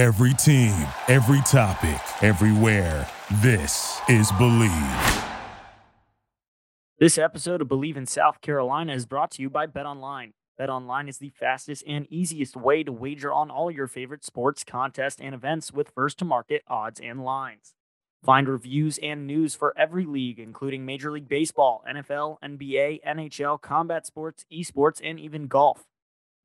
Every team, every topic, everywhere. This is Bleav. This episode of Bleav in South Carolina is brought to you by Bet Online. Bet Online is the fastest and easiest way to wager on all your favorite sports, contests, and events with first to market odds and lines. Find reviews and news for every league, including Major League Baseball, NFL, NBA, NHL, combat sports, esports, and even golf.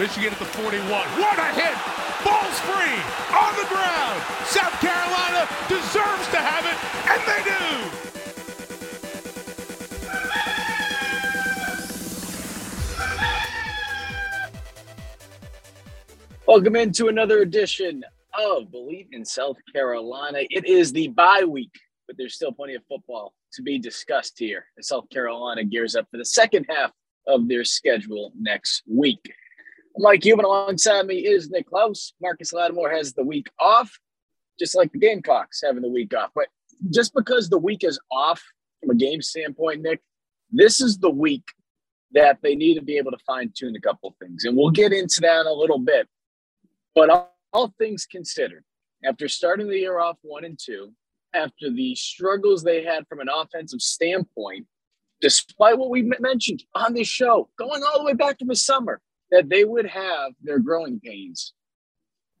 Michigan at the 41. What a hit! Ball's free on the ground. South Carolina deserves to have it, and they do. Welcome into another edition of Bleav in South Carolina. It is the bye week, but there's still plenty of football to be discussed here as South Carolina gears up for the second half of their schedule next week. Mike Cuban alongside me is Nick Klaus. Marcus Lattimore has the week off, just like the Gamecocks having the week off. But just because the week is off from a game standpoint, Nick, this is the week that they need to be able to fine tune a couple things. And we'll get into that in a little bit. But all, all things considered, after starting the year off one and two, after the struggles they had from an offensive standpoint, despite what we mentioned on this show, going all the way back to the summer, that they would have their growing pains,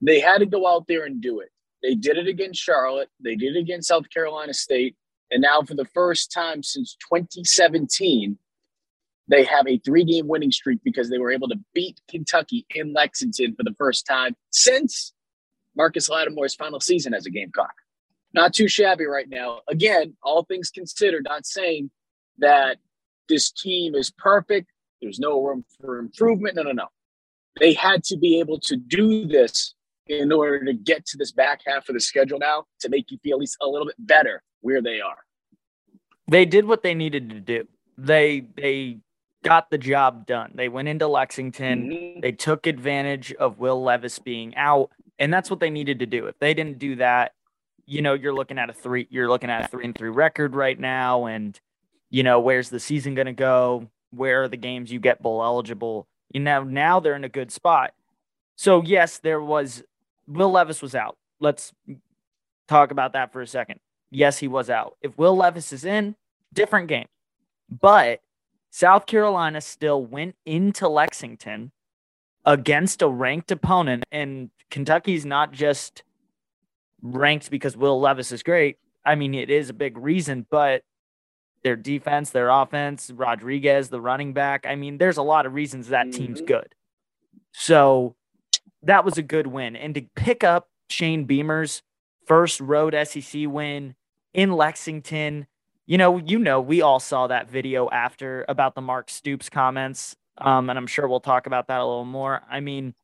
they had to go out there and do it. They did it against Charlotte, they did it against South Carolina State, and now for the first time since 2017, they have a three game winning streak because they were able to beat Kentucky in Lexington for the first time since Marcus Lattimore's final season as a Gamecock. Not too shabby right now. Again, all things considered, not saying that this team is perfect. There's no room for improvement. No, no, no. They had to be able to do this in order to get to this back half of the schedule now to make you feel at least a little bit better where they are. They did what they needed to do. They they got the job done. They went into Lexington. Mhm. They took advantage of Will Levis being out, and that's what they needed to do. If they didn't do that, you know, you're looking at a three. You're looking at a three and three record right now, and you know, where's the season going to go? Where the games you get bowl eligible? You know, now they're in a good spot. So yes, there was Will Levis was out. Let's talk about that for a second. Yes, he was out. If Will Levis is in, different game. But South Carolina still went into Lexington against a ranked opponent, and Kentucky's not just ranked because Will Levis is great. I mean, it is a big reason, but their defense, their offense, Rodriguez, the running back. I mean, there's a lot of reasons that team's Mhm. good. So that was a good win. And to pick up Shane Beamer's first road SEC win in Lexington, you know, you know, we all saw that video after about the Mark Stoops comments. Um, and I'm sure we'll talk about that a little more. I mean,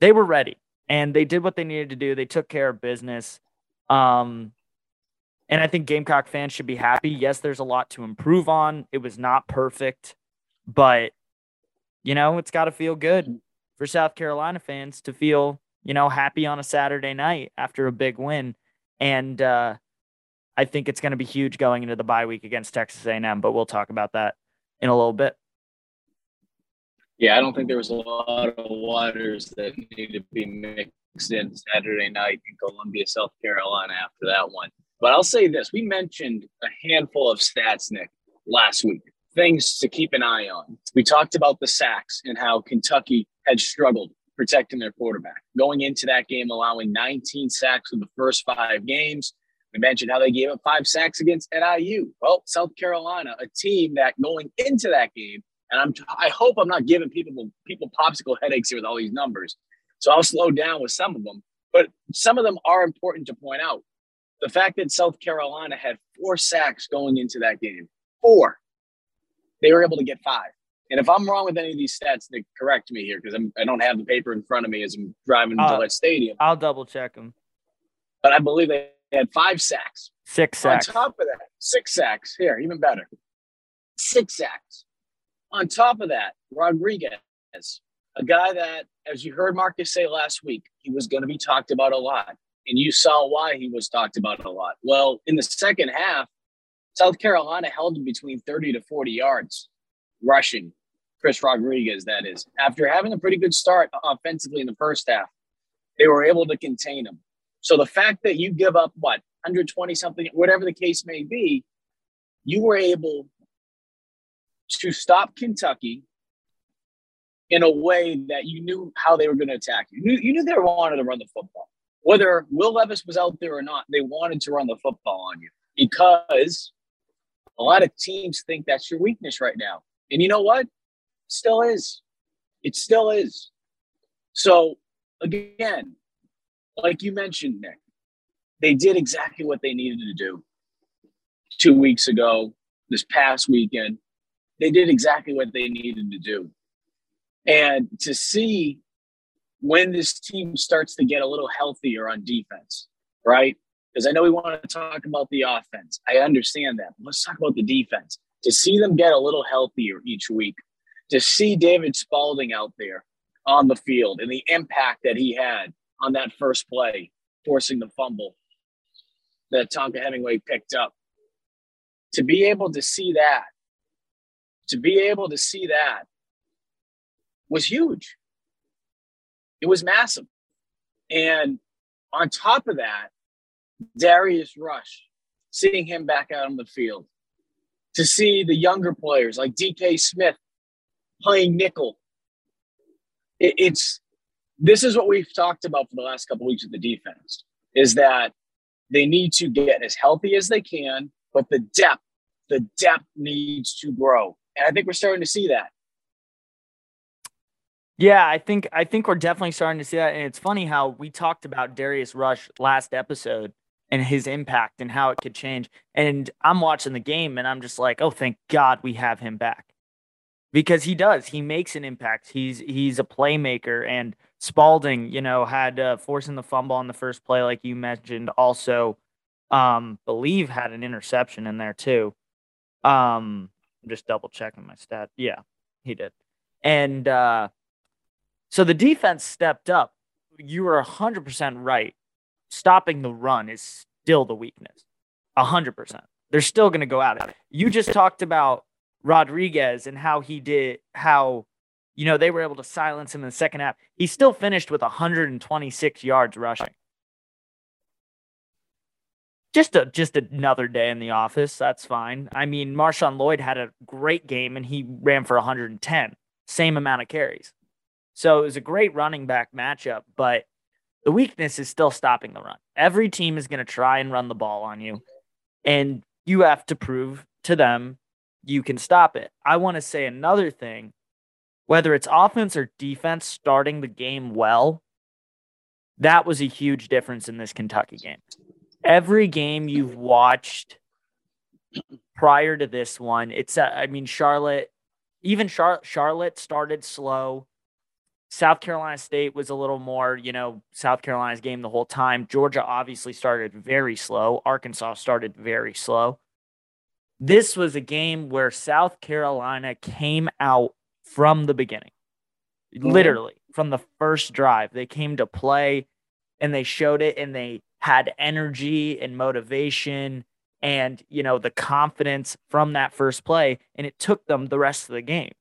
they were ready and they did what they needed to do. They took care of business. Um, and I think Gamecock fans should be happy. Yes, there's a lot to improve on. It was not perfect, but you know, it's got to feel good for South Carolina fans to feel, you know, happy on a Saturday night after a big win. And uh, I think it's going to be huge going into the bye week against Texas A&M, but we'll talk about that in a little bit. Yeah, I don't think there was a lot of waters that needed to be mixed in Saturday night in Columbia, South Carolina after that one. But I'll say this we mentioned a handful of stats, Nick, last week, things to keep an eye on. We talked about the sacks and how Kentucky had struggled protecting their quarterback. Going into that game, allowing 19 sacks in the first five games. We mentioned how they gave up five sacks against NIU. Well, South Carolina, a team that going into that game, and I'm I hope I'm not giving people people popsicle headaches here with all these numbers. So I'll slow down with some of them, but some of them are important to point out. The fact that South Carolina had four sacks going into that game, four, they were able to get five. And if I'm wrong with any of these stats, Nick, correct me here because I don't have the paper in front of me as I'm driving Uh, to that stadium. I'll double check them. But I believe they had five sacks. Six sacks. On top of that, six sacks. Here, even better. Six sacks. On top of that, Rodriguez, a guy that, as you heard Marcus say last week, he was going to be talked about a lot. And you saw why he was talked about a lot. Well, in the second half, South Carolina held him between 30 to 40 yards rushing. Chris Rodriguez, that is. After having a pretty good start offensively in the first half, they were able to contain him. So the fact that you give up what 120 something, whatever the case may be, you were able to stop Kentucky in a way that you knew how they were going to attack you. You knew, you knew they wanted to run the football. Whether Will Levis was out there or not, they wanted to run the football on you because a lot of teams think that's your weakness right now. And you know what? still is. It still is. So again, like you mentioned, Nick, they did exactly what they needed to do two weeks ago, this past weekend. They did exactly what they needed to do. And to see when this team starts to get a little healthier on defense, right? Because I know we want to talk about the offense. I understand that. Let's talk about the defense. To see them get a little healthier each week, to see David Spaulding out there on the field and the impact that he had on that first play, forcing the fumble that Tonka Hemingway picked up. To be able to see that, to be able to see that was huge. It was massive. And on top of that, Darius Rush, seeing him back out on the field, to see the younger players like DQ Smith playing nickel. It, it's this is what we've talked about for the last couple of weeks with the defense is that they need to get as healthy as they can, but the depth, the depth needs to grow. And I think we're starting to see that. Yeah, I think I think we're definitely starting to see that. And it's funny how we talked about Darius Rush last episode and his impact and how it could change. And I'm watching the game and I'm just like, oh, thank God we have him back. Because he does. He makes an impact. He's he's a playmaker and Spaulding, you know, had uh, forcing the fumble on the first play, like you mentioned. Also, um, believe had an interception in there too. Um, I'm just double checking my stat. Yeah, he did. And uh, so the defense stepped up. You were 100% right. Stopping the run is still the weakness. 100%. They're still going to go at it. You just talked about Rodriguez and how he did, how you know, they were able to silence him in the second half. He still finished with 126 yards rushing. Just a just another day in the office. That's fine. I mean, Marshawn Lloyd had a great game and he ran for 110, same amount of carries. So it was a great running back matchup, but the weakness is still stopping the run. Every team is going to try and run the ball on you, and you have to prove to them you can stop it. I want to say another thing whether it's offense or defense starting the game well, that was a huge difference in this Kentucky game. Every game you've watched prior to this one, it's, uh, I mean, Charlotte, even Char- Charlotte started slow. South Carolina State was a little more, you know, South Carolina's game the whole time. Georgia obviously started very slow. Arkansas started very slow. This was a game where South Carolina came out from the beginning. Mm-hmm. Literally, from the first drive, they came to play and they showed it and they had energy and motivation and, you know, the confidence from that first play. And it took them the rest of the game.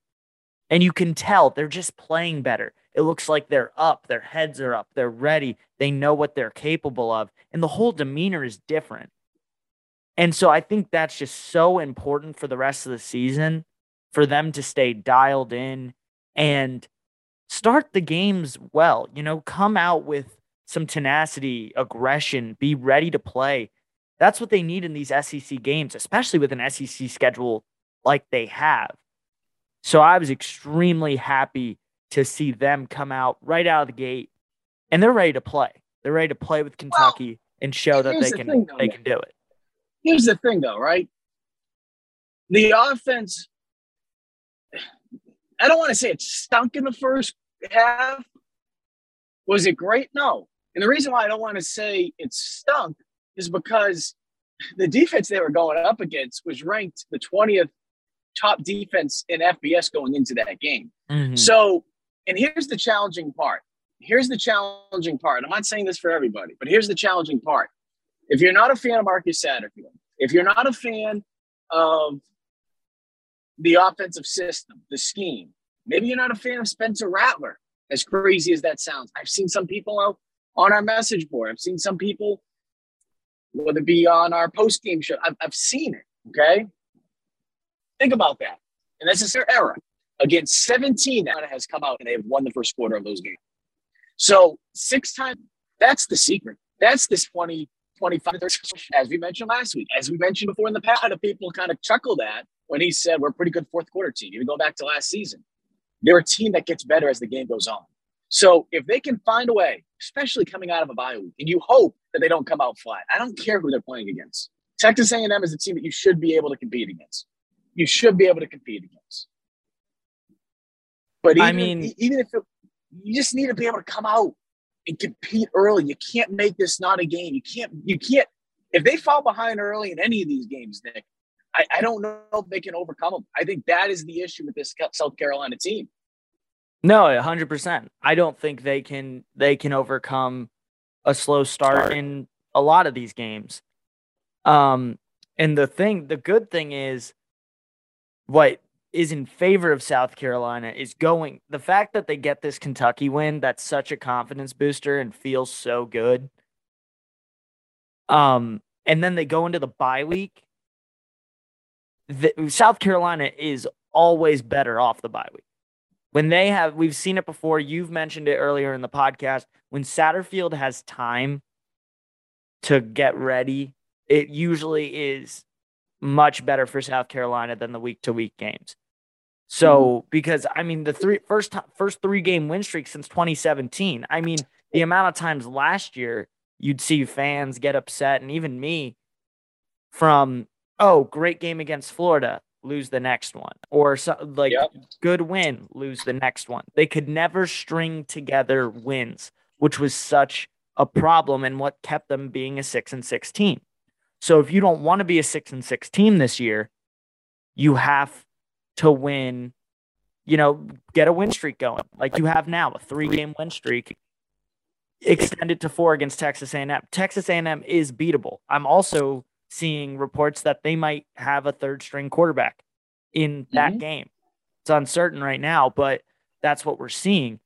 And you can tell they're just playing better. It looks like they're up, their heads are up, they're ready, they know what they're capable of, and the whole demeanor is different. And so I think that's just so important for the rest of the season for them to stay dialed in and start the games well. You know, come out with some tenacity, aggression, be ready to play. That's what they need in these SEC games, especially with an SEC schedule like they have. So I was extremely happy to see them come out right out of the gate and they're ready to play. They're ready to play with Kentucky well, and show that they the can though, they can do it. Here's the thing though, right? The offense I don't want to say it stunk in the first half. Was it great? No. And the reason why I don't want to say it stunk is because the defense they were going up against was ranked the 20th top defense in FBS going into that game. Mhm. So, and here's the challenging part. Here's the challenging part. I'm not saying this for everybody, but here's the challenging part. If you're not a fan of Marcus Satterfield, if you're not a fan of the offensive system, the scheme, maybe you're not a fan of Spencer Rattler, as crazy as that sounds. I've seen some people out on our message board. I've seen some people, whether it be on our post game show, I've, I've seen it. Okay. Think about that. And this is their era. Against 17 that has come out and they have won the first quarter of those games. So six times, that's the secret. That's this 20, 25, 30, as we mentioned last week. As we mentioned before in the past, the people kind of chuckled at when he said we're a pretty good fourth quarter team. Even go back to last season. They're a team that gets better as the game goes on. So if they can find a way, especially coming out of a bye week, and you hope that they don't come out flat. I don't care who they're playing against. Texas A&M is a team that you should be able to compete against. You should be able to compete against. But even, I mean- even if it, you just need to be able to come out and compete early. You can't make this not a game. You can't. You can't. If they fall behind early in any of these games, Nick, I, I don't know if they can overcome them. I think that is the issue with this South Carolina team. No, hundred percent. I don't think they can they can overcome a slow start, Start. in a lot of these games. Um, and the thing, the good thing is, what is in favor of South Carolina is going the fact that they get this Kentucky win. That's such a confidence booster and feels so good. Um, and then they go into the bye week. The, South Carolina is always better off the bye week when they have we've seen it before you've mentioned it earlier in the podcast when satterfield has time to get ready it usually is much better for south carolina than the week to week games so mm-hmm. because i mean the three first first three game win streak since 2017 i mean the amount of times last year you'd see fans get upset and even me from oh great game against florida lose the next one or so, like Yep. good win, lose the next one. They could never string together wins, which was such a problem and what kept them being a 6 and 6 team. So if you don't want to be a 6 and 6 team this year, you have to win, you know, get a win streak going. Like you have now, a 3-game win streak extended to 4 against Texas A&M. Texas A&M is beatable. I'm also seeing reports that they might have a third string quarterback in that Mhm. game. It's uncertain right now, but that's what we're seeing.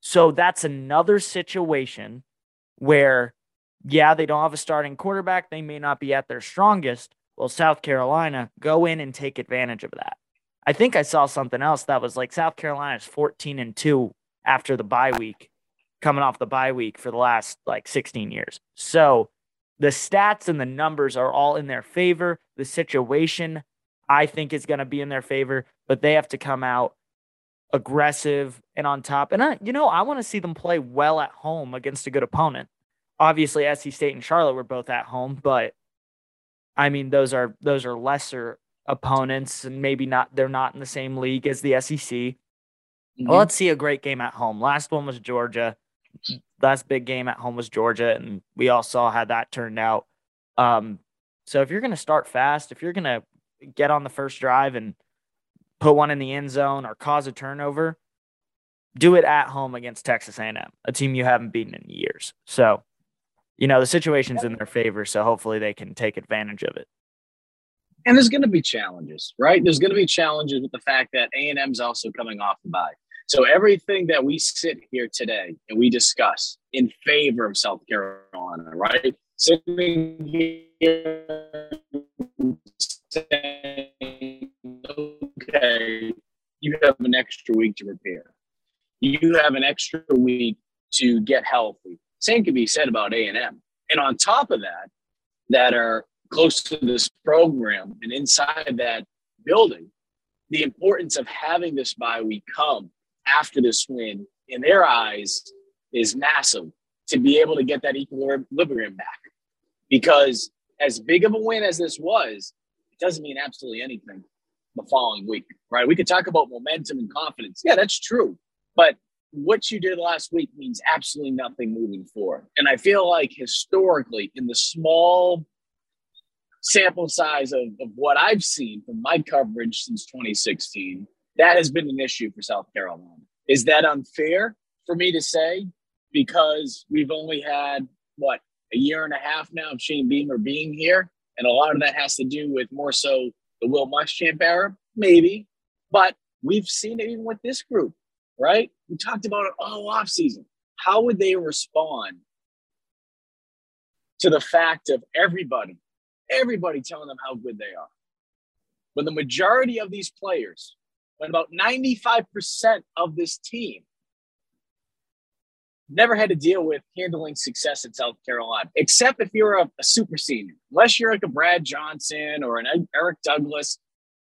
So that's another situation where, yeah, they don't have a starting quarterback. They may not be at their strongest. Well, South Carolina, go in and take advantage of that. I think I saw something else that was like South Carolina's 14 and 2 after the bye week, coming off the bye week for the last like 16 years. So the stats and the numbers are all in their favor. The situation, I think, is going to be in their favor, but they have to come out aggressive and on top. And I, you know, I want to see them play well at home against a good opponent. Obviously, SC State and Charlotte were both at home, but I mean, those are those are lesser opponents, and maybe not. They're not in the same league as the SEC. Well, let's see a great game at home. Last one was Georgia. Last big game at home was Georgia, and we all saw how that turned out. Um, so if you're going to start fast, if you're going to get on the first drive and put one in the end zone or cause a turnover, do it at home against Texas A&M, a team you haven't beaten in years. So, you know, the situation's in their favor, so hopefully they can take advantage of it. And there's going to be challenges, right? There's going to be challenges with the fact that A&M's also coming off the bye. So everything that we sit here today and we discuss in favor of South Carolina, right? Sitting here saying, okay, you have an extra week to prepare. You have an extra week to get healthy. Same can be said about A&M. And on top of that, that are close to this program and inside that building, the importance of having this bye week come after this win in their eyes is massive to be able to get that equilibrium back. Because as big of a win as this was, it doesn't mean absolutely anything the following week, right? We could talk about momentum and confidence. Yeah, that's true. But what you did last week means absolutely nothing moving forward. And I feel like historically, in the small sample size of, of what I've seen from my coverage since 2016, that has been an issue for South Carolina. Is that unfair for me to say? Because we've only had, what, a year and a half now of Shane Beamer being here? And a lot of that has to do with more so the Will Muschamp era? Maybe. But we've seen it even with this group, right? We talked about it all off season. How would they respond to the fact of everybody everybody telling them how good they are. When the majority of these players, when about 95% of this team never had to deal with handling success at South Carolina, except if you're a, a, super senior. Unless you're like a Brad Johnson or an Eric Douglas,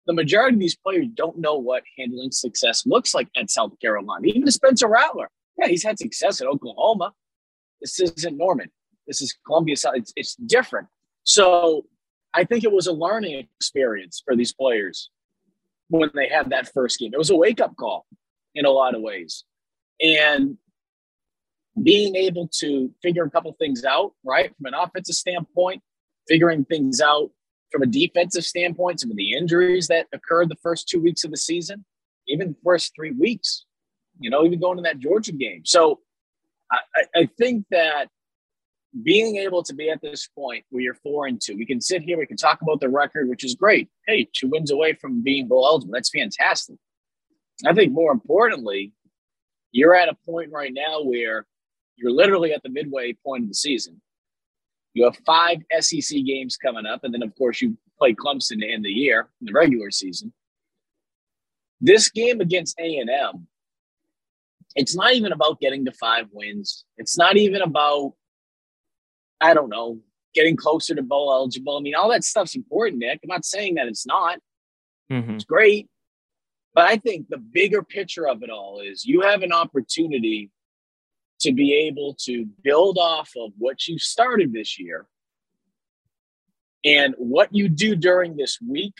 the majority of these players don't know what handling success looks like at South Carolina. Even Spencer Rattler, yeah, he's had success at Oklahoma. This isn't Norman. This is Columbia. It's, it's different. So I think it was a learning experience for these players when they had that first game. It was a wake up call in a lot of ways. And being able to figure a couple things out, right, from an offensive standpoint, figuring things out from a defensive standpoint, some of the injuries that occurred the first two weeks of the season, even the first three weeks, you know, even going to that Georgia game. So I, I think that being able to be at this point where you're four and two, we can sit here, we can talk about the record, which is great. Hey, two wins away from being bowl eligible. That's fantastic. I think more importantly, you're at a point right now where you're literally at the midway point of the season. You have five SEC games coming up, and then of course you play Clemson to end the year in the regular season. This game against A and M, it's not even about getting to five wins. It's not even about I don't know, getting closer to bowl eligible. I mean, all that stuff's important, Nick. I'm not saying that it's not. Mm-hmm. It's great. But I think the bigger picture of it all is you have an opportunity to be able to build off of what you started this year. And what you do during this week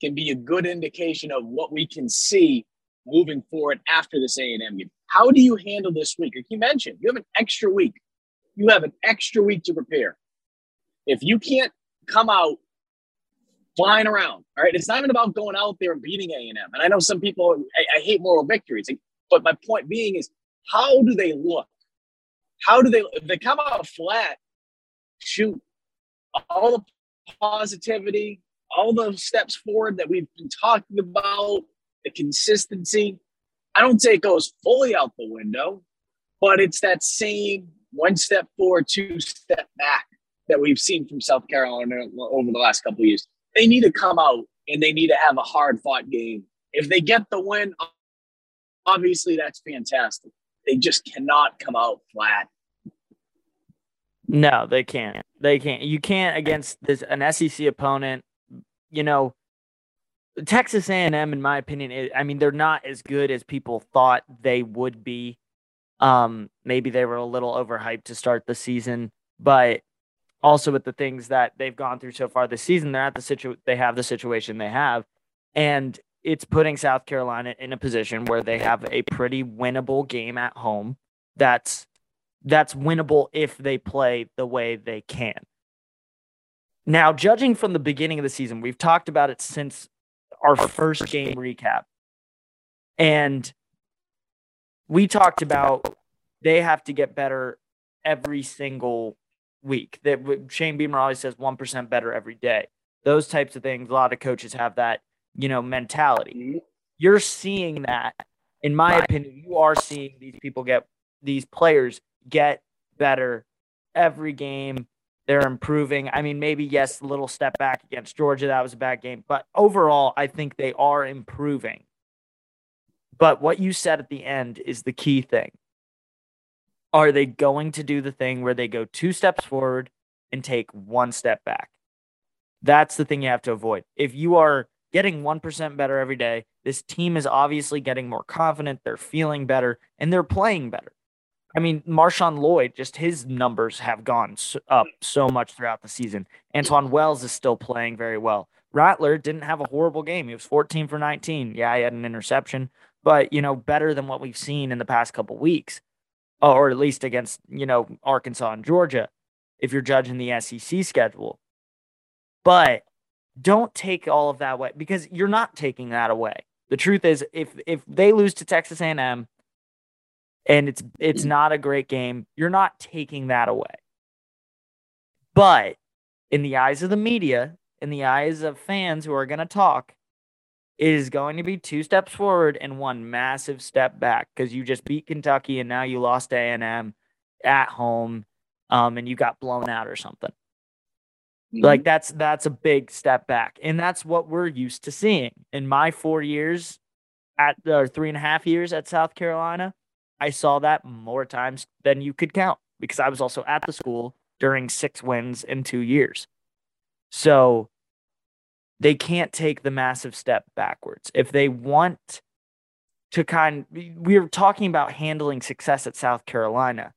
can be a good indication of what we can see moving forward after this A&M game. How do you handle this week? Like you mentioned, you have an extra week you have an extra week to prepare. If you can't come out flying around, all right, it's not even about going out there and beating A and M. And I know some people, I, I hate moral victories, but my point being is, how do they look? How do they? If they come out flat, shoot, all the positivity, all the steps forward that we've been talking about, the consistency. I don't say it goes fully out the window, but it's that same one step forward, two step back that we've seen from South Carolina over the last couple years. They need to come out and they need to have a hard fought game. If they get the win, obviously that's fantastic. They just cannot come out flat. No, they can't. They can't. You can't against this an SEC opponent. You know, Texas A&M, in my opinion, I mean, they're not as good as people thought they would be. Um, maybe they were a little overhyped to start the season, but also with the things that they've gone through so far this season, they're at the situ they have the situation they have, and it's putting South Carolina in a position where they have a pretty winnable game at home. That's that's winnable if they play the way they can. Now, judging from the beginning of the season, we've talked about it since our first game recap. And we talked about they have to get better every single week. That Shane Beamer always says one percent better every day. Those types of things. A lot of coaches have that, you know, mentality. Mm-hmm. You're seeing that, in my opinion. You are seeing these people get these players get better every game. They're improving. I mean, maybe yes, a little step back against Georgia. That was a bad game, but overall, I think they are improving. But what you said at the end is the key thing. Are they going to do the thing where they go two steps forward and take one step back? That's the thing you have to avoid. If you are getting 1% better every day, this team is obviously getting more confident, they're feeling better, and they're playing better. I mean, Marshawn Lloyd, just his numbers have gone up so much throughout the season. Antwane Wells is still playing very well. Rattler didn't have a horrible game. He was 14 for 19. Yeah, he had an interception, but you know, better than what we've seen in the past couple weeks, or at least against you know Arkansas and Georgia, if you're judging the SEC schedule. But don't take all of that away because you're not taking that away. The truth is, if if they lose to Texas A&M, and it's it's not a great game, you're not taking that away. But in the eyes of the media, in the eyes of fans who are going to talk, it is going to be two steps forward and one massive step back because you just beat Kentucky and now you lost A&M at home, um, and you got blown out or something. Mm-hmm. Like that's that's a big step back, and that's what we're used to seeing. In my four years at or three and a half years at South Carolina, I saw that more times than you could count because I was also at the school during six wins in two years. So they can't take the massive step backwards. If they want to kind we are talking about handling success at South Carolina.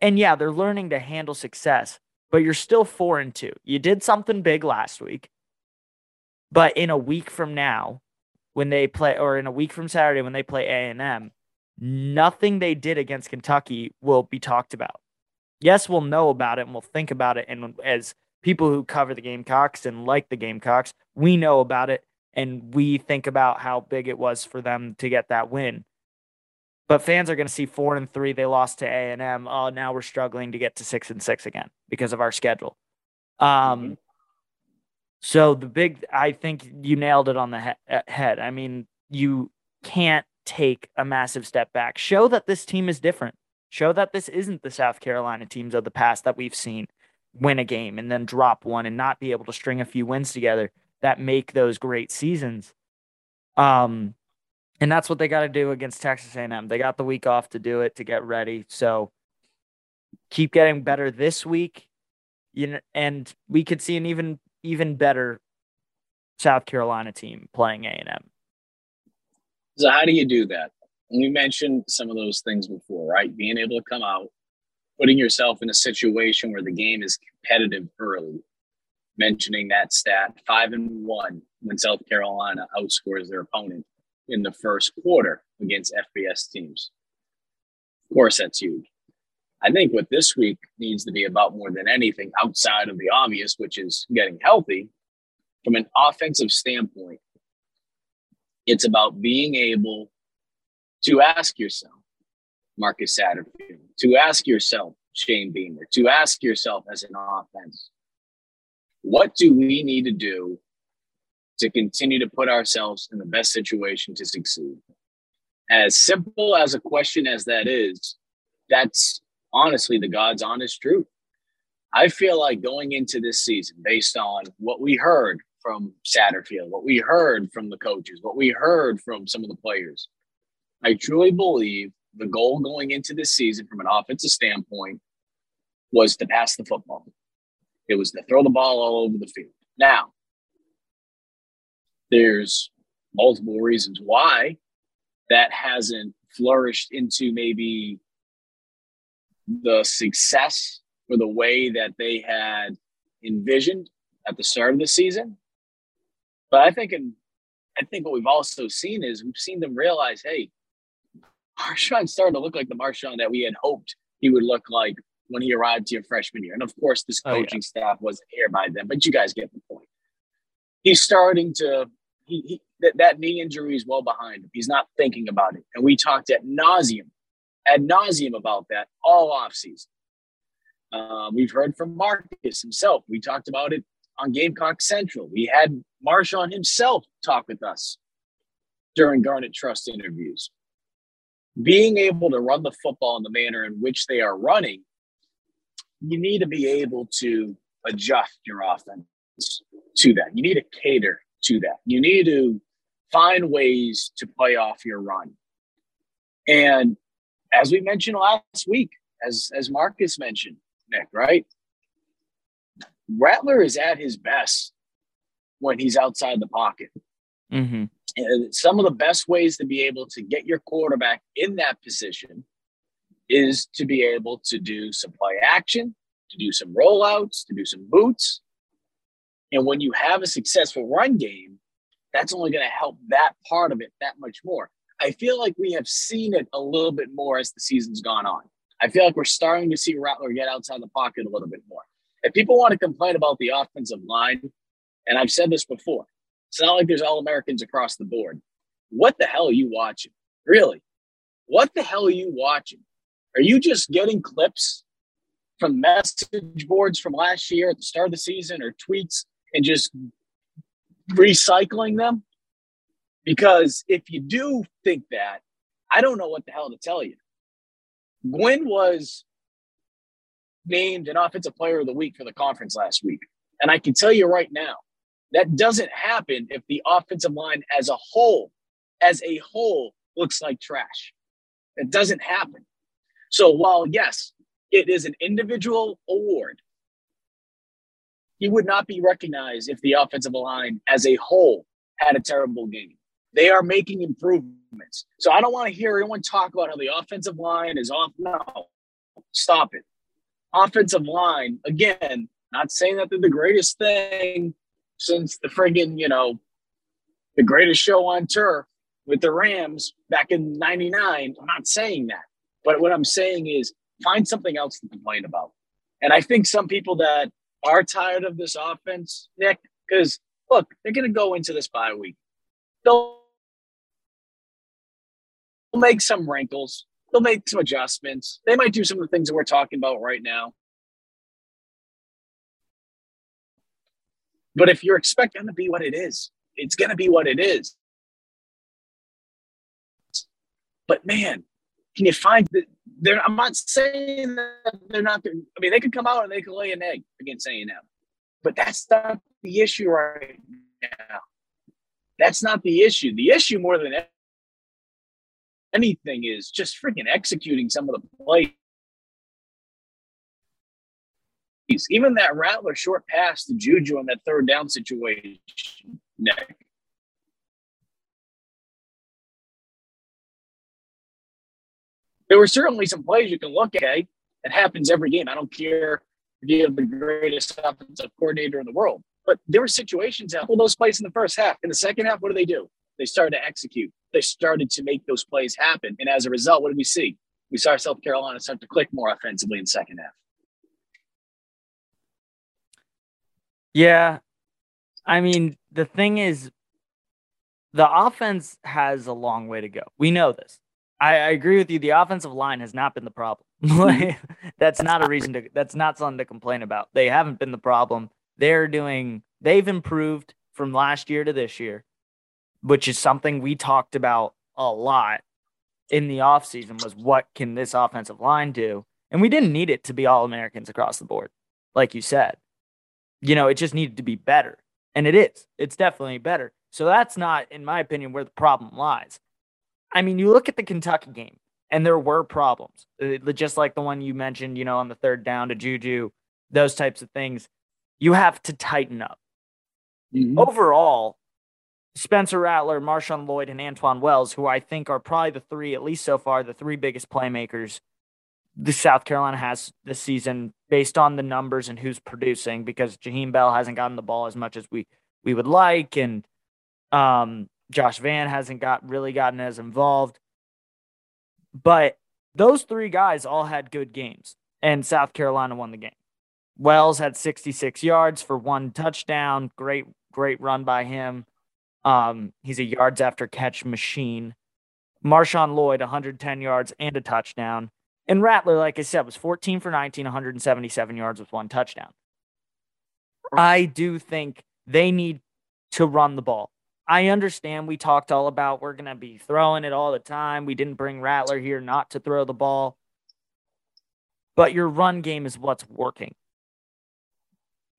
And yeah, they're learning to handle success, but you're still 4 and 2. You did something big last week. But in a week from now, when they play or in a week from Saturday when they play A&M, nothing they did against Kentucky will be talked about. Yes, we'll know about it and we'll think about it and as people who cover the Gamecocks and like the Gamecocks, we know about it and we think about how big it was for them to get that win. But fans are going to see four and three. They lost to A and M. Oh, now we're struggling to get to six and six again because of our schedule. Um, mm-hmm. so the big, I think you nailed it on the he- uh, head. I mean, you can't take a massive step back. Show that this team is different. Show that this isn't the South Carolina teams of the past that we've seen win a game and then drop one and not be able to string a few wins together that make those great seasons. Um, and that's what they got to do against Texas A&M. They got the week off to do it to get ready. So keep getting better this week, you know, and we could see an even even better South Carolina team playing A&M. So how do you do that? We mentioned some of those things before, right? Being able to come out, putting yourself in a situation where the game is competitive early. Mentioning that stat, five and one when South Carolina outscores their opponent in the first quarter against FBS teams. Of course, that's huge. I think what this week needs to be about more than anything outside of the obvious, which is getting healthy, from an offensive standpoint, it's about being able to ask yourself, Marcus Satterfield, to ask yourself, Shane Beamer, to ask yourself as an offense, what do we need to do to continue to put ourselves in the best situation to succeed? As simple as a question as that is, that's honestly the God's honest truth. I feel like going into this season, based on what we heard from Satterfield, what we heard from the coaches, what we heard from some of the players, I truly believe the goal going into this season from an offensive standpoint was to pass the football. It was to throw the ball all over the field. Now, there's multiple reasons why that hasn't flourished into maybe the success or the way that they had envisioned at the start of the season. But I think in, I think what we've also seen is we've seen them realize, hey, Marshawn's starting to look like the Marshawn that we had hoped he would look like when he arrived here freshman year. And of course, this coaching oh, yeah. staff wasn't here by then, but you guys get the point. He's starting to he, he that, that knee injury is well behind him. He's not thinking about it. And we talked at nauseum, ad nauseum about that all offseason. Uh, we've heard from Marcus himself. We talked about it on Gamecock Central. We had Marshawn himself talk with us during Garnet Trust interviews being able to run the football in the manner in which they are running, you need to be able to adjust your offense to that. You need to cater to that. You need to find ways to play off your run. And as we mentioned last week, as as Marcus mentioned, Nick, right? Rattler is at his best when he's outside the pocket. Mm-hmm. And some of the best ways to be able to get your quarterback in that position is to be able to do some play action, to do some rollouts, to do some boots. And when you have a successful run game, that's only going to help that part of it that much more. I feel like we have seen it a little bit more as the season's gone on. I feel like we're starting to see Rattler get outside the pocket a little bit more. If people want to complain about the offensive line, and I've said this before, it's not like there's all Americans across the board. What the hell are you watching? Really? What the hell are you watching? Are you just getting clips from message boards from last year at the start of the season or tweets and just recycling them? Because if you do think that, I don't know what the hell to tell you. Gwyn was named an offensive player of the week for the conference last week. And I can tell you right now, that doesn't happen if the offensive line as a whole, as a whole, looks like trash. It doesn't happen. So while, yes, it is an individual award, he would not be recognized if the offensive line as a whole had a terrible game. They are making improvements. So I don't want to hear anyone talk about how the offensive line is off. No, stop it. Offensive line, again, not saying that they're the greatest thing since the friggin', you know, the greatest show on turf with the Rams back in 99. I'm not saying that. But what I'm saying is find something else to complain about. And I think some people that are tired of this offense, Nick, because look, they're going to go into this bye week. They'll make some wrinkles. They'll make some adjustments. They might do some of the things that we're talking about right now. But if you're expecting to be what it is, it's going to be what it is. But man, can you find that? I'm not saying that they're not. I mean, they could come out and they could lay an egg against A&M, but that's not the issue right now. That's not the issue. The issue more than anything is just freaking executing some of the plays. Even that Rattler short pass to Juju in that third down situation, Nick. There were certainly some plays you can look at. It happens every game. I don't care if you have the greatest offensive coordinator in the world. But there were situations that well, those plays in the first half. In the second half, what do they do? They started to execute. They started to make those plays happen. And as a result, what did we see? We saw South Carolina start to click more offensively in the second half. Yeah. I mean, the thing is, the offense has a long way to go. We know this. I, I agree with you. The offensive line has not been the problem. Mm-hmm. that's not a reason to, that's not something to complain about. They haven't been the problem. They're doing, they've improved from last year to this year which is something we talked about a lot in the offseason was what can this offensive line do? And we didn't need it to be all Americans across the board, like you said. You know, it just needed to be better. And it is. It's definitely better. So that's not, in my opinion, where the problem lies. I mean, you look at the Kentucky game, and there were problems, uh, just like the one you mentioned, you know, on the third down to Juju, those types of things. You have to tighten up. Mm-hmm. Overall, Spencer Rattler, Marshawn Lloyd, and Antwane Wells, who I think are probably the three, at least so far, the three biggest playmakers the South Carolina has this season based on the numbers and who's producing because Jaheim Bell hasn't gotten the ball as much as we we would like and um, Josh Vann hasn't got really gotten as involved. But those three guys all had good games and South Carolina won the game. Wells had 66 yards for one touchdown, great great run by him. Um, he's a yards after catch machine. Marshawn Lloyd, 110 yards and a touchdown. And Rattler, like I said, was 14 for 19, 177 yards with one touchdown. I do think they need to run the ball. I understand we talked all about we're going to be throwing it all the time. We didn't bring Rattler here not to throw the ball. But your run game is what's working.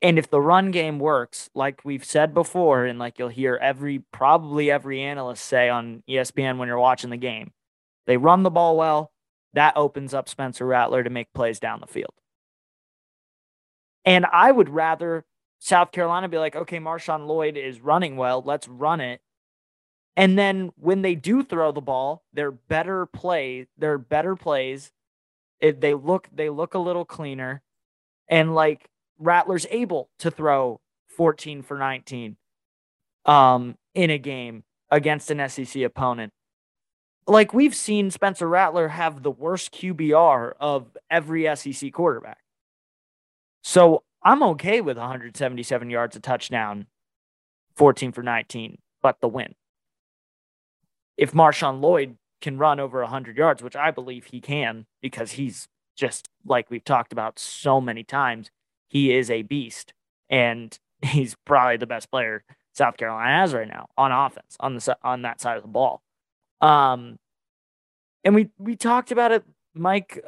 And if the run game works, like we've said before, and like you'll hear every probably every analyst say on ESPN when you're watching the game, they run the ball well. That opens up Spencer Rattler to make plays down the field. And I would rather South Carolina be like, okay, Marshawn Lloyd is running well. Let's run it. And then when they do throw the ball, they're better play. They're better plays. If they look, they look a little cleaner. And like Rattler's able to throw 14 for 19 um, in a game against an SEC opponent. like we've seen Spencer Rattler have the worst QBR of every SEC quarterback. So I'm okay with 177 yards a touchdown, 14 for 19, but the win. If Marshawn Lloyd can run over 100 yards, which I believe he can because he's just like we've talked about so many times, he is a beast and he's probably the best player South Carolina has right now on offense on the on that side of the ball. Um, and we we talked about it, Mike,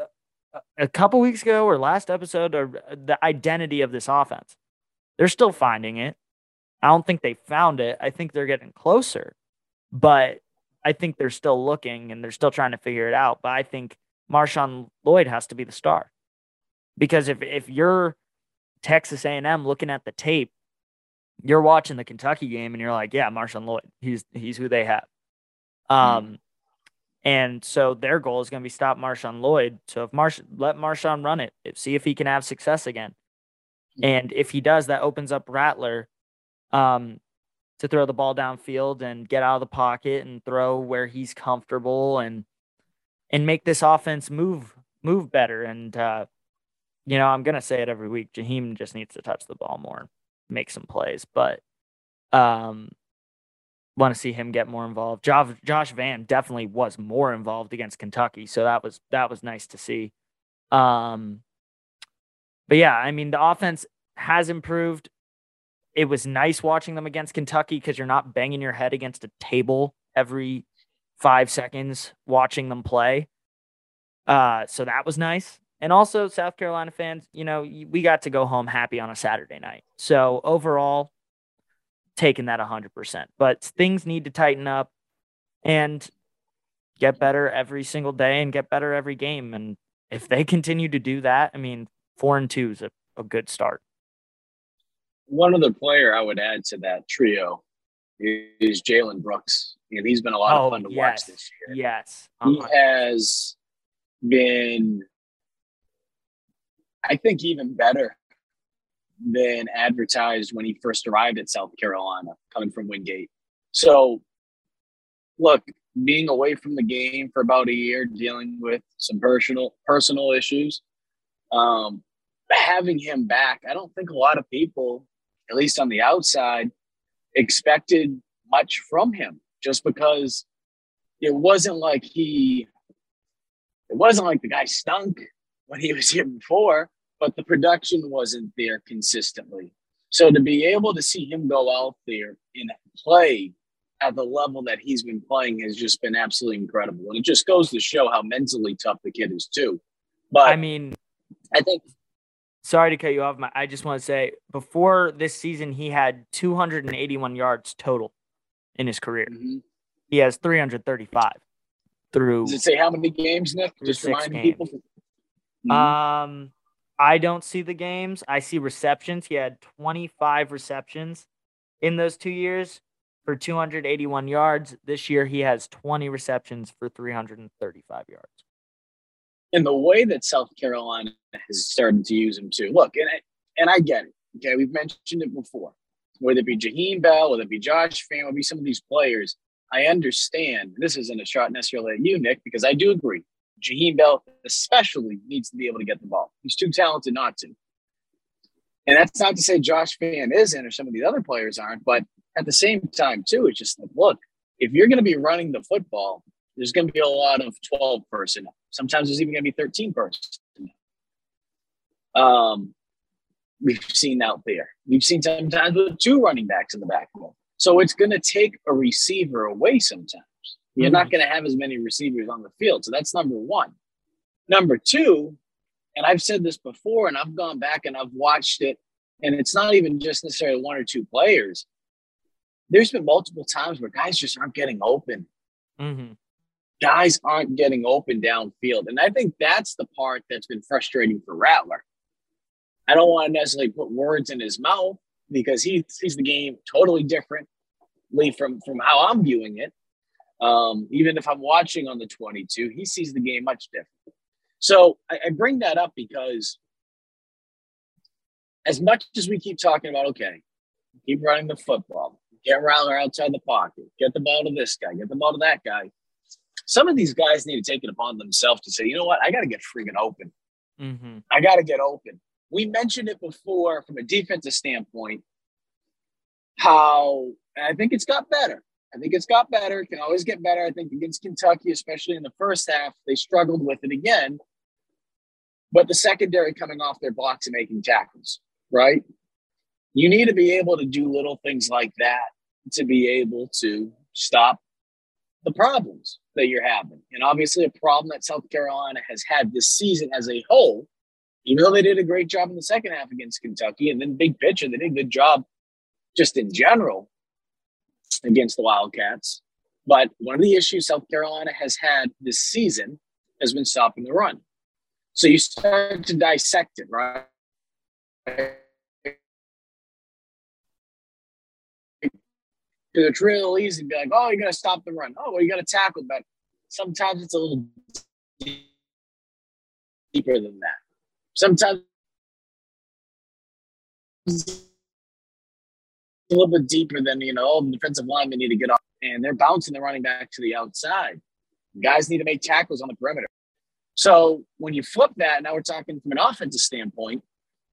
a couple weeks ago or last episode, or uh, the identity of this offense. They're still finding it. I don't think they found it. I think they're getting closer, but I think they're still looking and they're still trying to figure it out. But I think Marshawn Lloyd has to be the star because if if you're Texas A&M looking at the tape, you're watching the Kentucky game and you're like, yeah, Marshawn Lloyd, he's he's who they have. Um, mm. And so their goal is going to be stop Marshawn Lloyd. So if Marsh let Marshawn run it, see if he can have success again. And if he does, that opens up Rattler um, to throw the ball downfield and get out of the pocket and throw where he's comfortable and and make this offense move move better. And uh, you know, I'm gonna say it every week. Jaheim just needs to touch the ball more, make some plays, but um, want to see him get more involved. Josh, Josh Vann definitely was more involved against Kentucky, so that was that was nice to see. Um, but yeah, I mean the offense has improved. It was nice watching them against Kentucky because you're not banging your head against a table every five seconds watching them play. Uh, so that was nice. And also, South Carolina fans, you know, we got to go home happy on a Saturday night. So overall, taking that 100%. But things need to tighten up and get better every single day and get better every game. And if they continue to do that, I mean, four and two is a, a good start. One other player I would add to that trio is Jalen Brooks. And he's been a lot oh, of fun to yes, watch this year. Yes. Uh-huh. He has been, I think, even better than advertised when he first arrived at South Carolina, coming from Wingate. So, look, being away from the game for about a year, dealing with some personal personal issues, um, having him back, I don't think a lot of people, at least on the outside, expected much from him. Just because it wasn't like he, it wasn't like the guy stunk when he was here before but the production wasn't there consistently. So to be able to see him go out there and play at the level that he's been playing has just been absolutely incredible. And it just goes to show how mentally tough the kid is too. But I mean, I think sorry to cut you off. I just want to say before this season, he had 281 yards total in his career. Mm-hmm. He has 335 through. Does it say how many games, Nick? Just reminding games. people. Mm-hmm. Um, I don't see the games. I see receptions. He had 25 receptions in those two years for 281 yards. This year, he has 20 receptions for 335 yards. And the way that South Carolina has started to use him too. Look, and I, and I get it. Okay, we've mentioned it before. Whether it be Jaheim Bell, whether it be Josh Vann, whether it be some of these players, I understand. This isn't a shot necessarily at you, Nick, because I do agree. Jaheim Bell especially needs to be able to get the ball. He's too talented not to. And that's not to say Josh Vann isn't or some of these other players aren't, but at the same time, too, it's just like, look, if you're going to be running the football, there's going to be a lot of 12 personnel. Sometimes there's even going to be 13 personnel. Um, we've seen out there. We've seen sometimes with two running backs in the backfield. So it's going to take a receiver away sometimes. You're not going to have as many receivers on the field. So that's number one. Number two, and I've said this before, and I've gone back and I've watched it, and it's not even just necessarily one or two players. There's been multiple times where guys just aren't getting open. Mm-hmm. Guys aren't getting open downfield. And I think that's the part that's been frustrating for Rattler. I don't want to necessarily put words in his mouth because he sees the game totally differently from, from how I'm viewing it. Um, even if I'm watching on the 22, he sees the game much different. So I, I bring that up because as much as we keep talking about, okay, keep running the football, get Rattler outside the pocket, get the ball to this guy, get the ball to that guy. some of these guys need to take it upon themselves to say, you know what, I got to get freaking open. Mm-hmm. I got to get open. We mentioned it before from a defensive standpoint, how I think it's got better. I think it's got better. Can always get better. I think against Kentucky, especially in the first half, they struggled with it again. But the secondary coming off their blocks and making tackles, right? You need to be able to do little things like that to be able to stop the problems that you're having. And obviously, a problem that South Carolina has had this season as a whole, even though they did a great job in the second half against Kentucky, and then big picture, they did a good job just in general against the Wildcats. But one of the issues South Carolina has had this season has been stopping the run. So you start to dissect it, right? Because it's real easy to be like, oh, you got to stop the run. Oh, well, you got to tackle. But sometimes it's a little deeper than that. Sometimes a little bit deeper than, you know, the defensive linemen need to get off. And they're bouncing the running back to the outside. Guys need to make tackles on the perimeter. So when you flip that, now we're talking from an offensive standpoint.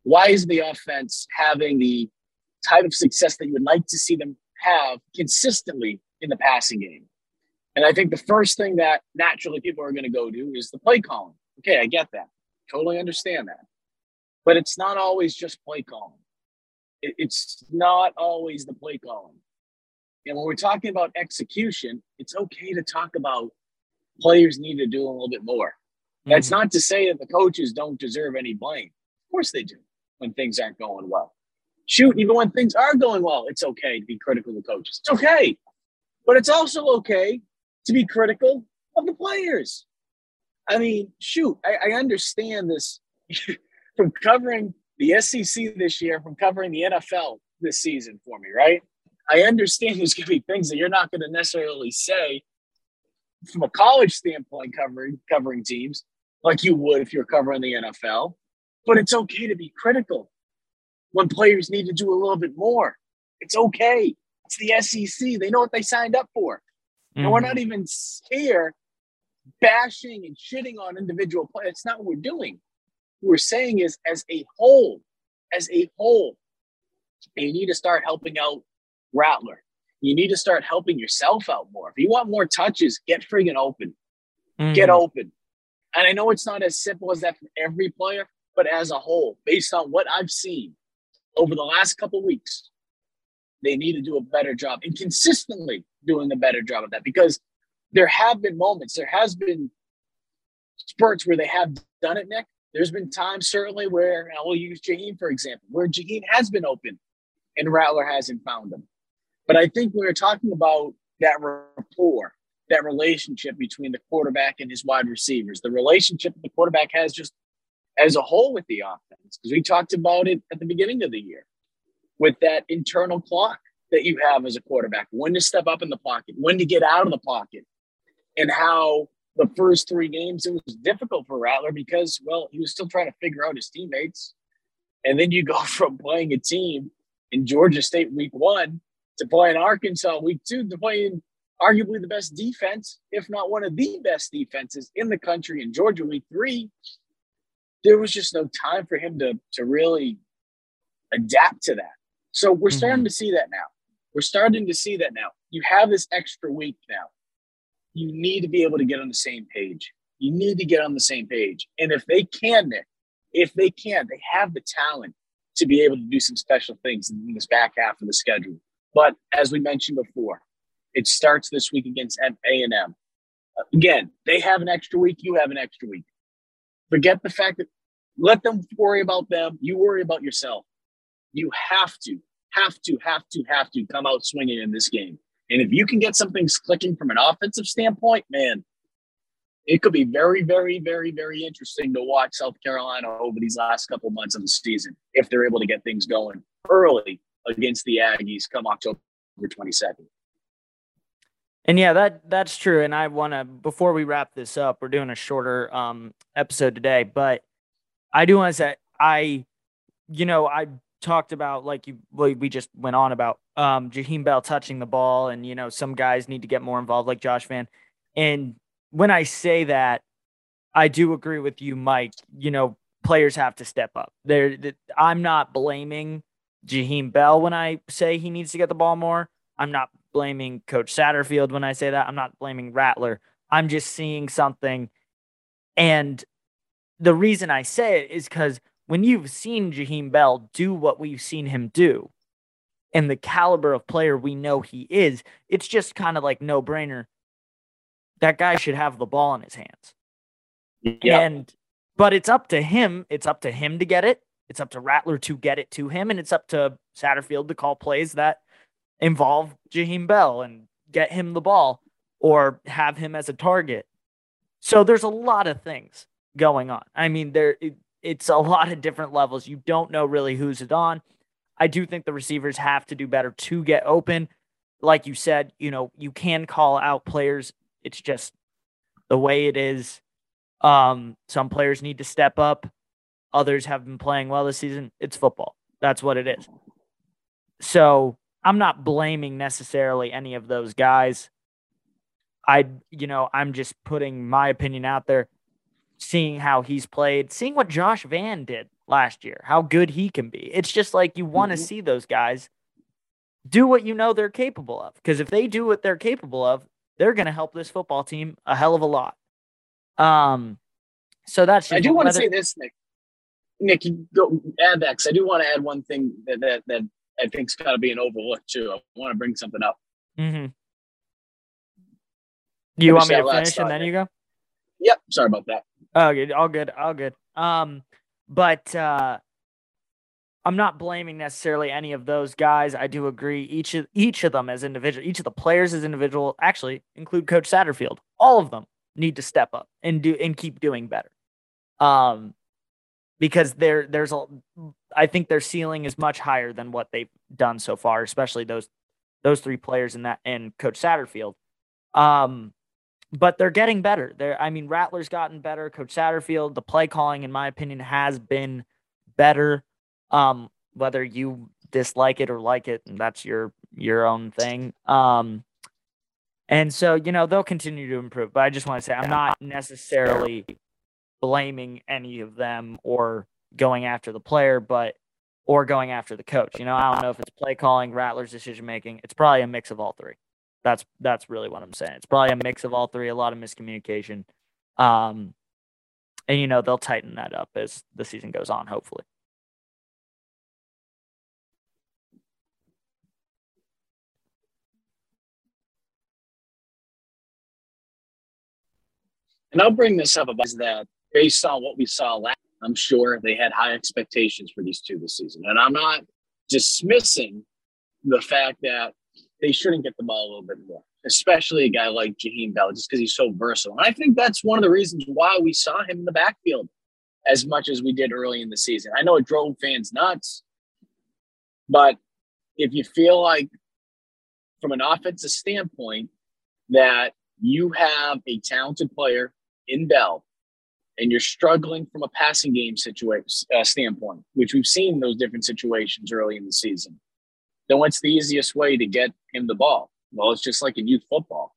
Why is the offense having the type of success that you would like to see them have consistently in the passing game? And I think the first thing that naturally people are going to go to is the play calling. Okay, I get that. Totally understand that. But it's not always just play calling. It's not always the play calling. And when we're talking about execution, it's okay to talk about players need to do a little bit more. That's mm-hmm. not to say that the coaches don't deserve any blame. Of course they do when things aren't going well. Shoot, even when things are going well, it's okay to be critical of coaches. It's okay. But it's also okay to be critical of the players. I mean, shoot, I, I understand this from covering the SEC this year, from covering the NFL this season for me, right? I understand there's going to be things that you're not going to necessarily say from a college standpoint covering covering teams like you would if you're covering the NFL. But it's okay to be critical when players need to do a little bit more. It's okay. It's the SEC. They know what they signed up for. Mm-hmm. And we're not even here bashing and shitting on individual players. It's not what we're doing. What we're saying is, as a whole, as a whole, you need to start helping out Rattler. You need to start helping yourself out more. If you want more touches, get friggin' open. Mm-hmm. Get open. And I know it's not as simple as that for every player, but as a whole, based on what I've seen over the last couple weeks, they need to do a better job and consistently doing a better job of that because there have been moments, there has been spurts where they have done it, Nick. There's been times certainly where I will use Jaheim for example, where Jaheim has been open and Rattler hasn't found him. But I think we are talking about that rapport that relationship between the quarterback and his wide receivers, the relationship the quarterback has just as a whole with the offense. Because we talked about it at the beginning of the year with that internal clock that you have as a quarterback, when to step up in the pocket, when to get out of the pocket, and how the first three games it was difficult for Rattler because, well, he was still trying to figure out his teammates. And then you go from playing a team in Georgia State week one to playing Arkansas week two to playing arguably the best defense, if not one of the best defenses in the country in Georgia week three, there was just no time for him to, to really adapt to that. So we're mm-hmm. starting to see that now. We're starting to see that now. You have this extra week now. You need to be able to get on the same page. You need to get on the same page. And if they can, Nick, if they can, they have the talent to be able to do some special things in this back half of the schedule. But as we mentioned before, it starts this week against A and M. Again, they have an extra week. You have an extra week. Forget the fact that let them worry about them. You worry about yourself. You have to, have to, have to, have to come out swinging in this game. And if you can get something clicking from an offensive standpoint, man, it could be very, very, very, very interesting to watch South Carolina over these last couple months of the season if they're able to get things going early against the Aggies come October 22nd. And yeah, that that's true. And I want to before we wrap this up, we're doing a shorter um episode today, but I do want to say I, you know, I talked about like you we just went on about um Jaheim Bell touching the ball, and you know some guys need to get more involved, like Josh Vann, and when I say that, I do agree with you, Mike. You know, players have to step up. There, I'm not blaming Jaheim Bell when I say he needs to get the ball more. I'm not blaming Coach Satterfield when I say that. I'm not blaming Rattler. I'm just seeing something. And the reason I say it is because when you've seen Jaheim Bell do what we've seen him do and the caliber of player we know he is, it's just kind of like no brainer. That guy should have the ball in his hands. Yeah. And but it's up to him. It's up to him to get it. It's up to Rattler to get it to him, and it's up to Satterfield to call plays that involve Jaheim Bell and get him the ball or have him as a target. So there's a lot of things going on. I mean, there it, it's a lot of different levels. You don't know really who's it on. I do think the receivers have to do better to get open. Like you said, you know, you can call out players. It's just the way it is. Um, some players need to step up. Others have been playing well this season. It's football. That's what it is. So I'm not blaming necessarily any of those guys. I, you know, I'm just putting my opinion out there, seeing how he's played, seeing what Josh Vann did last year, how good he can be. It's just like you want to mm-hmm. see those guys do what you know they're capable of. Because if they do what they're capable of, they're going to help this football team a hell of a lot. Um, so that's. I do want to say this, Nick. Nick, you go add that because I do want to add one thing that that, that I think's got to be an overlook too. I want to bring something up. Mm-hmm. You want me to finish and then you go? Yep. Sorry about that. Oh, good. All good. All good. Um, but uh, I'm not blaming necessarily any of those guys. I do agree. Each of each of them as individual, each of the players as individual, actually include Coach Satterfield. All of them need to step up and do and keep doing better. Um, because there there's a I think their ceiling is much higher than what they've done so far, especially those those three players in that and Coach Satterfield. Um, but they're getting better. They're I mean Rattler's gotten better. Coach Satterfield, the play calling, in my opinion, has been better. Um, whether you dislike it or like it, and that's your your own thing. Um, and so, you know, they'll continue to improve. But I just want to say I'm not necessarily blaming any of them or going after the player, but or going after the coach. You know, I don't know if it's play calling, Rattler's decision making. It's probably a mix of all three. That's that's really what I'm saying. It's probably a mix of all three, a lot of miscommunication. Um and you know, they'll tighten that up as the season goes on, hopefully. And I'll bring this up about that based on what we saw last. I'm sure they had high expectations for these two this season. And I'm not dismissing the fact that they shouldn't get the ball a little bit more, especially a guy like Jaheim Bell, just because he's so versatile. And I think that's one of the reasons why we saw him in the backfield as much as we did early in the season. I know it drove fans nuts, but if you feel like, from an offensive standpoint, that you have a talented player in Bell and you're struggling from a passing game situation uh, standpoint, which we've seen those different situations early in the season, then what's the easiest way to get him the ball? Well, it's just like in youth football.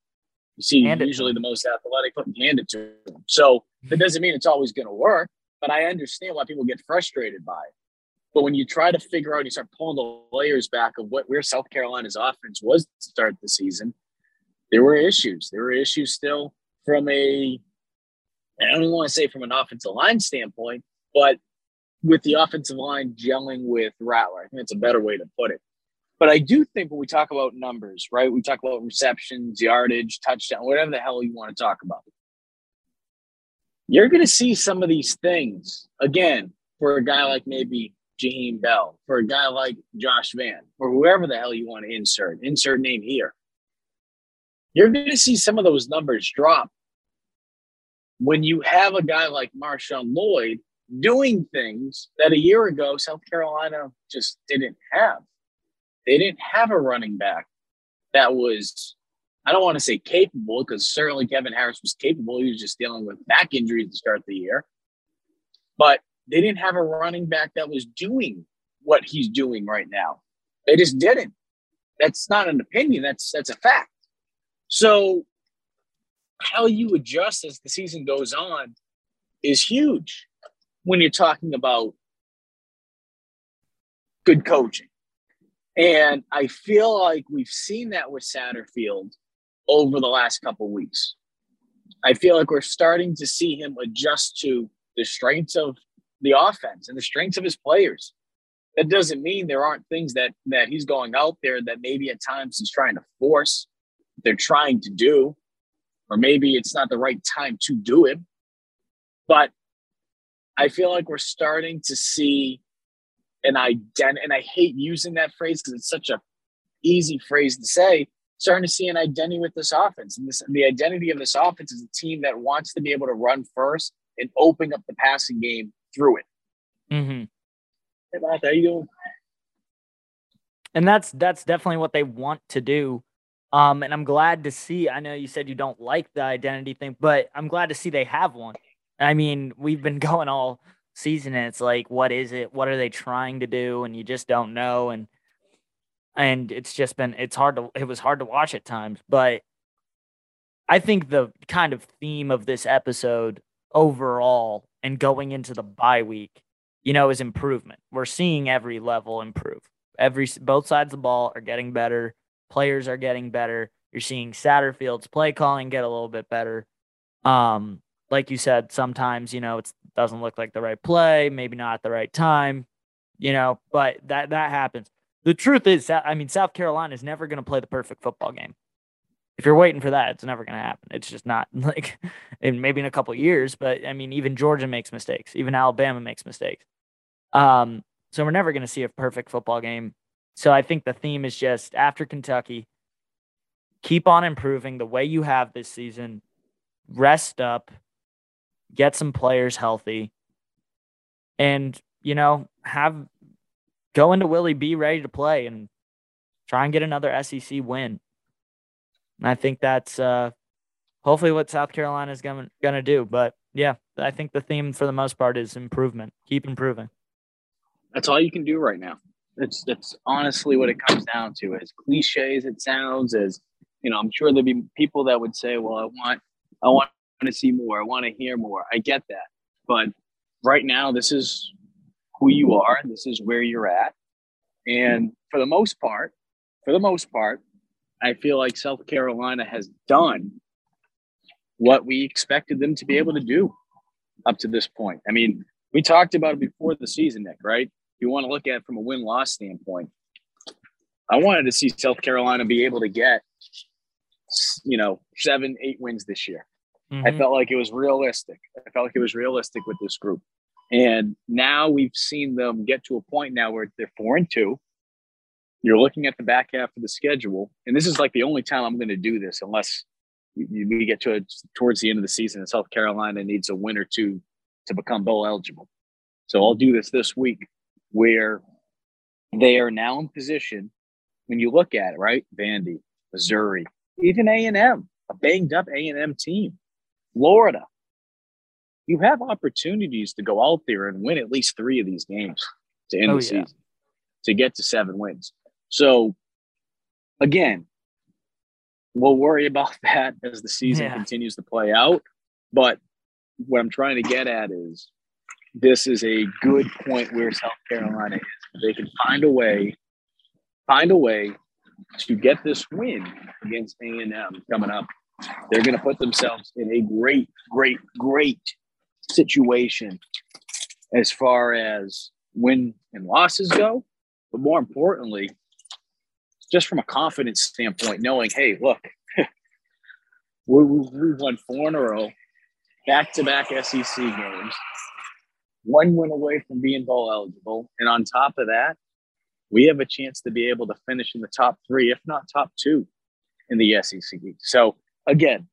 You see hand usually the most athletic and hand it to him. So that doesn't mean it's always going to work, but I understand why people get frustrated by it. But when you try to figure out, you start pulling the layers back of what where South Carolina's offense was to start the season, there were issues. There were issues still from a I don't want to say from an offensive line standpoint, but with the offensive line gelling with Rattler. I think that's a better way to put it. But I do think when we talk about numbers, right? We talk about receptions, yardage, touchdown, whatever the hell you want to talk about. You're going to see some of these things again for a guy like maybe Jaheim Bell, for a guy like Josh Vann, or whoever the hell you want to insert, insert name here. You're going to see some of those numbers drop when you have a guy like Marshawn Lloyd doing things that a year ago South Carolina just didn't have. They didn't have a running back that was, I don't want to say capable, because certainly Kevin Harris was capable. He was just dealing with back injuries to start the year. But they didn't have a running back that was doing what he's doing right now. They just didn't. That's not an opinion. That's that's a fact. So how you adjust as the season goes on is huge when you're talking about good coaching. And I feel like we've seen that with Satterfield over the last couple weeks. I feel like we're starting to see him adjust to the strengths of the offense and the strengths of his players. That doesn't mean there aren't things that that he's going out there that maybe at times he's trying to force, they're trying to do, or maybe it's not the right time to do it. But I feel like we're starting to see an identity, and I hate using that phrase because it's such a easy phrase to say. Starting to see an identity with this offense, and this the identity of this offense is a team that wants to be able to run first and open up the passing game through it. Mm-hmm. Hey, Matt, how you doing? And that's that's definitely what they want to do. Um, and I'm glad to see. I know you said you don't like the identity thing, but I'm glad to see they have one. I mean, we've been going all season and it's like what is it? What are they trying to do? And you just don't know and and it's just been it's hard to it was hard to watch at times but i think the kind of theme of this episode overall and going into the bye week you know is improvement. We're seeing every level improve. Every both sides of the ball are getting better. Players are getting better. You're seeing satterfield's play calling get a little bit better. Um like you said, sometimes, you know, it doesn't look like the right play, maybe not at the right time, you know, but that that happens. The truth is, I mean, South Carolina is never going to play the perfect football game. If you're waiting for that, it's never going to happen. It's just not like, in maybe in a couple years, but I mean, even Georgia makes mistakes, even Alabama makes mistakes. Um, so we're never going to see a perfect football game. So I think the theme is just after Kentucky, keep on improving the way you have this season, rest up, get some players healthy, and you know have go into Willie be ready to play and try and get another SEC win. And I think that's uh, hopefully what South Carolina is going to do. But yeah, I think the theme for the most part is improvement. Keep improving. That's all you can do right now. It's that's honestly what it comes down to. As cliche as it sounds, as you know, I'm sure there'd be people that would say, "Well, I want, I want to see more. I want to hear more. I get that. But right now, this is who you are. This is where you're at. And for the most part, for the most part, I feel like South Carolina has done what we expected them to be able to do up to this point. I mean, we talked about it before the season, Nick, right? You want to look at it from a win loss standpoint. I wanted to see South Carolina be able to get, you know, seven, eight wins this year. Mm-hmm. I felt like it was realistic. I felt like it was realistic with this group. And now we've seen them get to a point now where they're four and two. You're looking at the back half of the schedule, and this is like the only time I'm going to do this, unless we get to it towards the end of the season and South Carolina needs a win or two to become bowl eligible. So I'll do this this week, where they are now in position. When you look at it, right, Vandy, Missouri, even A and M, a banged up A and M team Florida, you have opportunities to go out there and win at least three of these games to end oh, the yeah. season to get to seven wins. So, again, we'll worry about that as the season yeah. continues to play out. But what I'm trying to get at is this is a good point where South Carolina is. They can find a way, find a way to get this win against A&M coming up they're going to put themselves in a great, great, great situation as far as win and losses go. But more importantly, just from a confidence standpoint, knowing, hey, look, we, we won four in a row, back to back SEC games, one win away from being bowl eligible. And on top of that, we have a chance to be able to finish in the top three, if not top two, in the SEC. So again,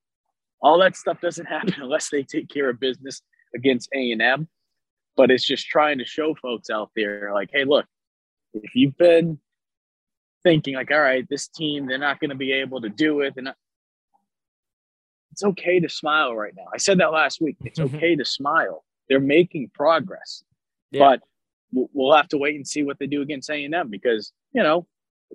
all that stuff doesn't happen unless they take care of business against A&M. But it's just trying to show folks out there, like, hey, look, if you've been thinking like, all right, this team, they're not going to be able to do it, and it's okay to smile right now. I said that last week. It's mm-hmm. okay to smile. They're making progress, yeah. but we'll have to wait and see what they do against A&M because you know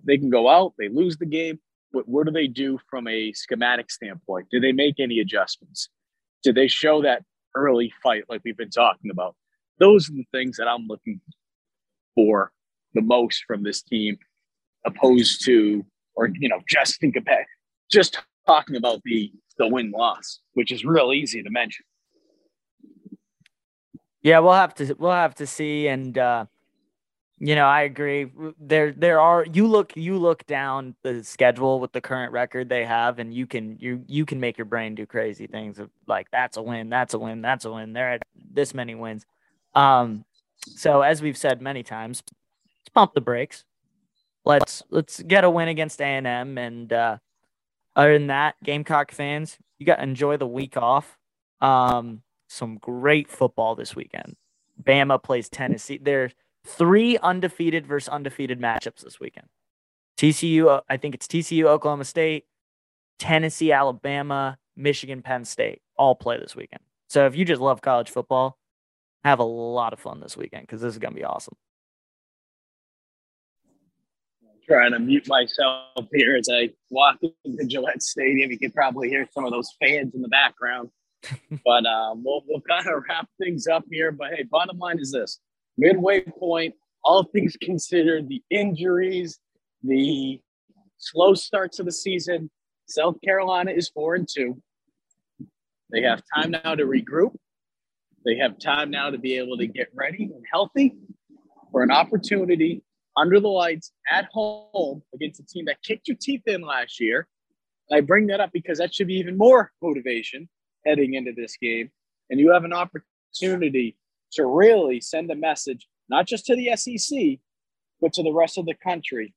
they can go out, they lose the game, what, what do they do from a schematic standpoint? Do they make any adjustments? Do they show that early fight like we've been talking about? Those are the things that I'm looking for the most from this team, opposed to, or you know, just think about just talking about the the win loss, which is real easy to mention. Yeah, we'll have to we'll have to see, and uh, you know, I agree. There, there are you look you look down the schedule with the current record they have, and you can you you can make your brain do crazy things of like that's a win, that's a win, that's a win. They're at this many wins. Um, so as we've said many times, let's pump the brakes. Let's let's get a win against A and M, and uh, other than that, Gamecock fans, you got to enjoy the week off. Um, some great football this weekend. Bama plays Tennessee. They're three undefeated versus undefeated matchups this weekend. TCU, uh, I think it's TCU, Oklahoma State, Tennessee, Alabama, Michigan, Penn State all play this weekend. So if you just love college football, have a lot of fun this weekend because this is going to be awesome. I'm trying to mute myself here as I walk into Gillette Stadium. You can probably hear some of those fans in the background. but um, we'll, we'll kind of wrap things up here. But hey, bottom line is this midway point, all things considered, the injuries, the slow starts of the season, South Carolina is four and two. They have time now to regroup. They have time now to be able to get ready and healthy for an opportunity under the lights at home against a team that kicked your teeth in last year. And I bring that up because that should be even more motivation heading into this game. And you have an opportunity to really send a message, not just to the SEC, but to the rest of the country,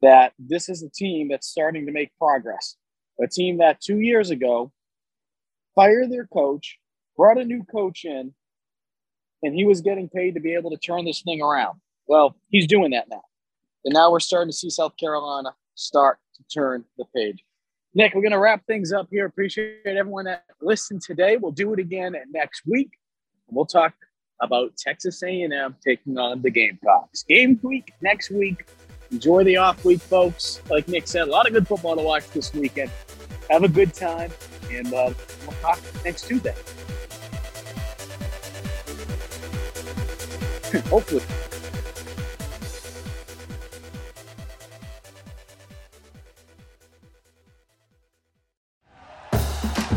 that this is a team that's starting to make progress. A team that two years ago fired their coach, brought a new coach in, and he was getting paid to be able to turn this thing around. Well, he's doing that now. And now we're starting to see South Carolina start to turn the page. Nick, we're going to wrap things up here. Appreciate everyone that listened today. We'll do it again next week. We'll talk about Texas A&M taking on the Gamecocks. Game week next week. Enjoy the off week, folks. Like Nick said, a lot of good football to watch this weekend. Have a good time, and uh, we'll talk next Tuesday. Hopefully.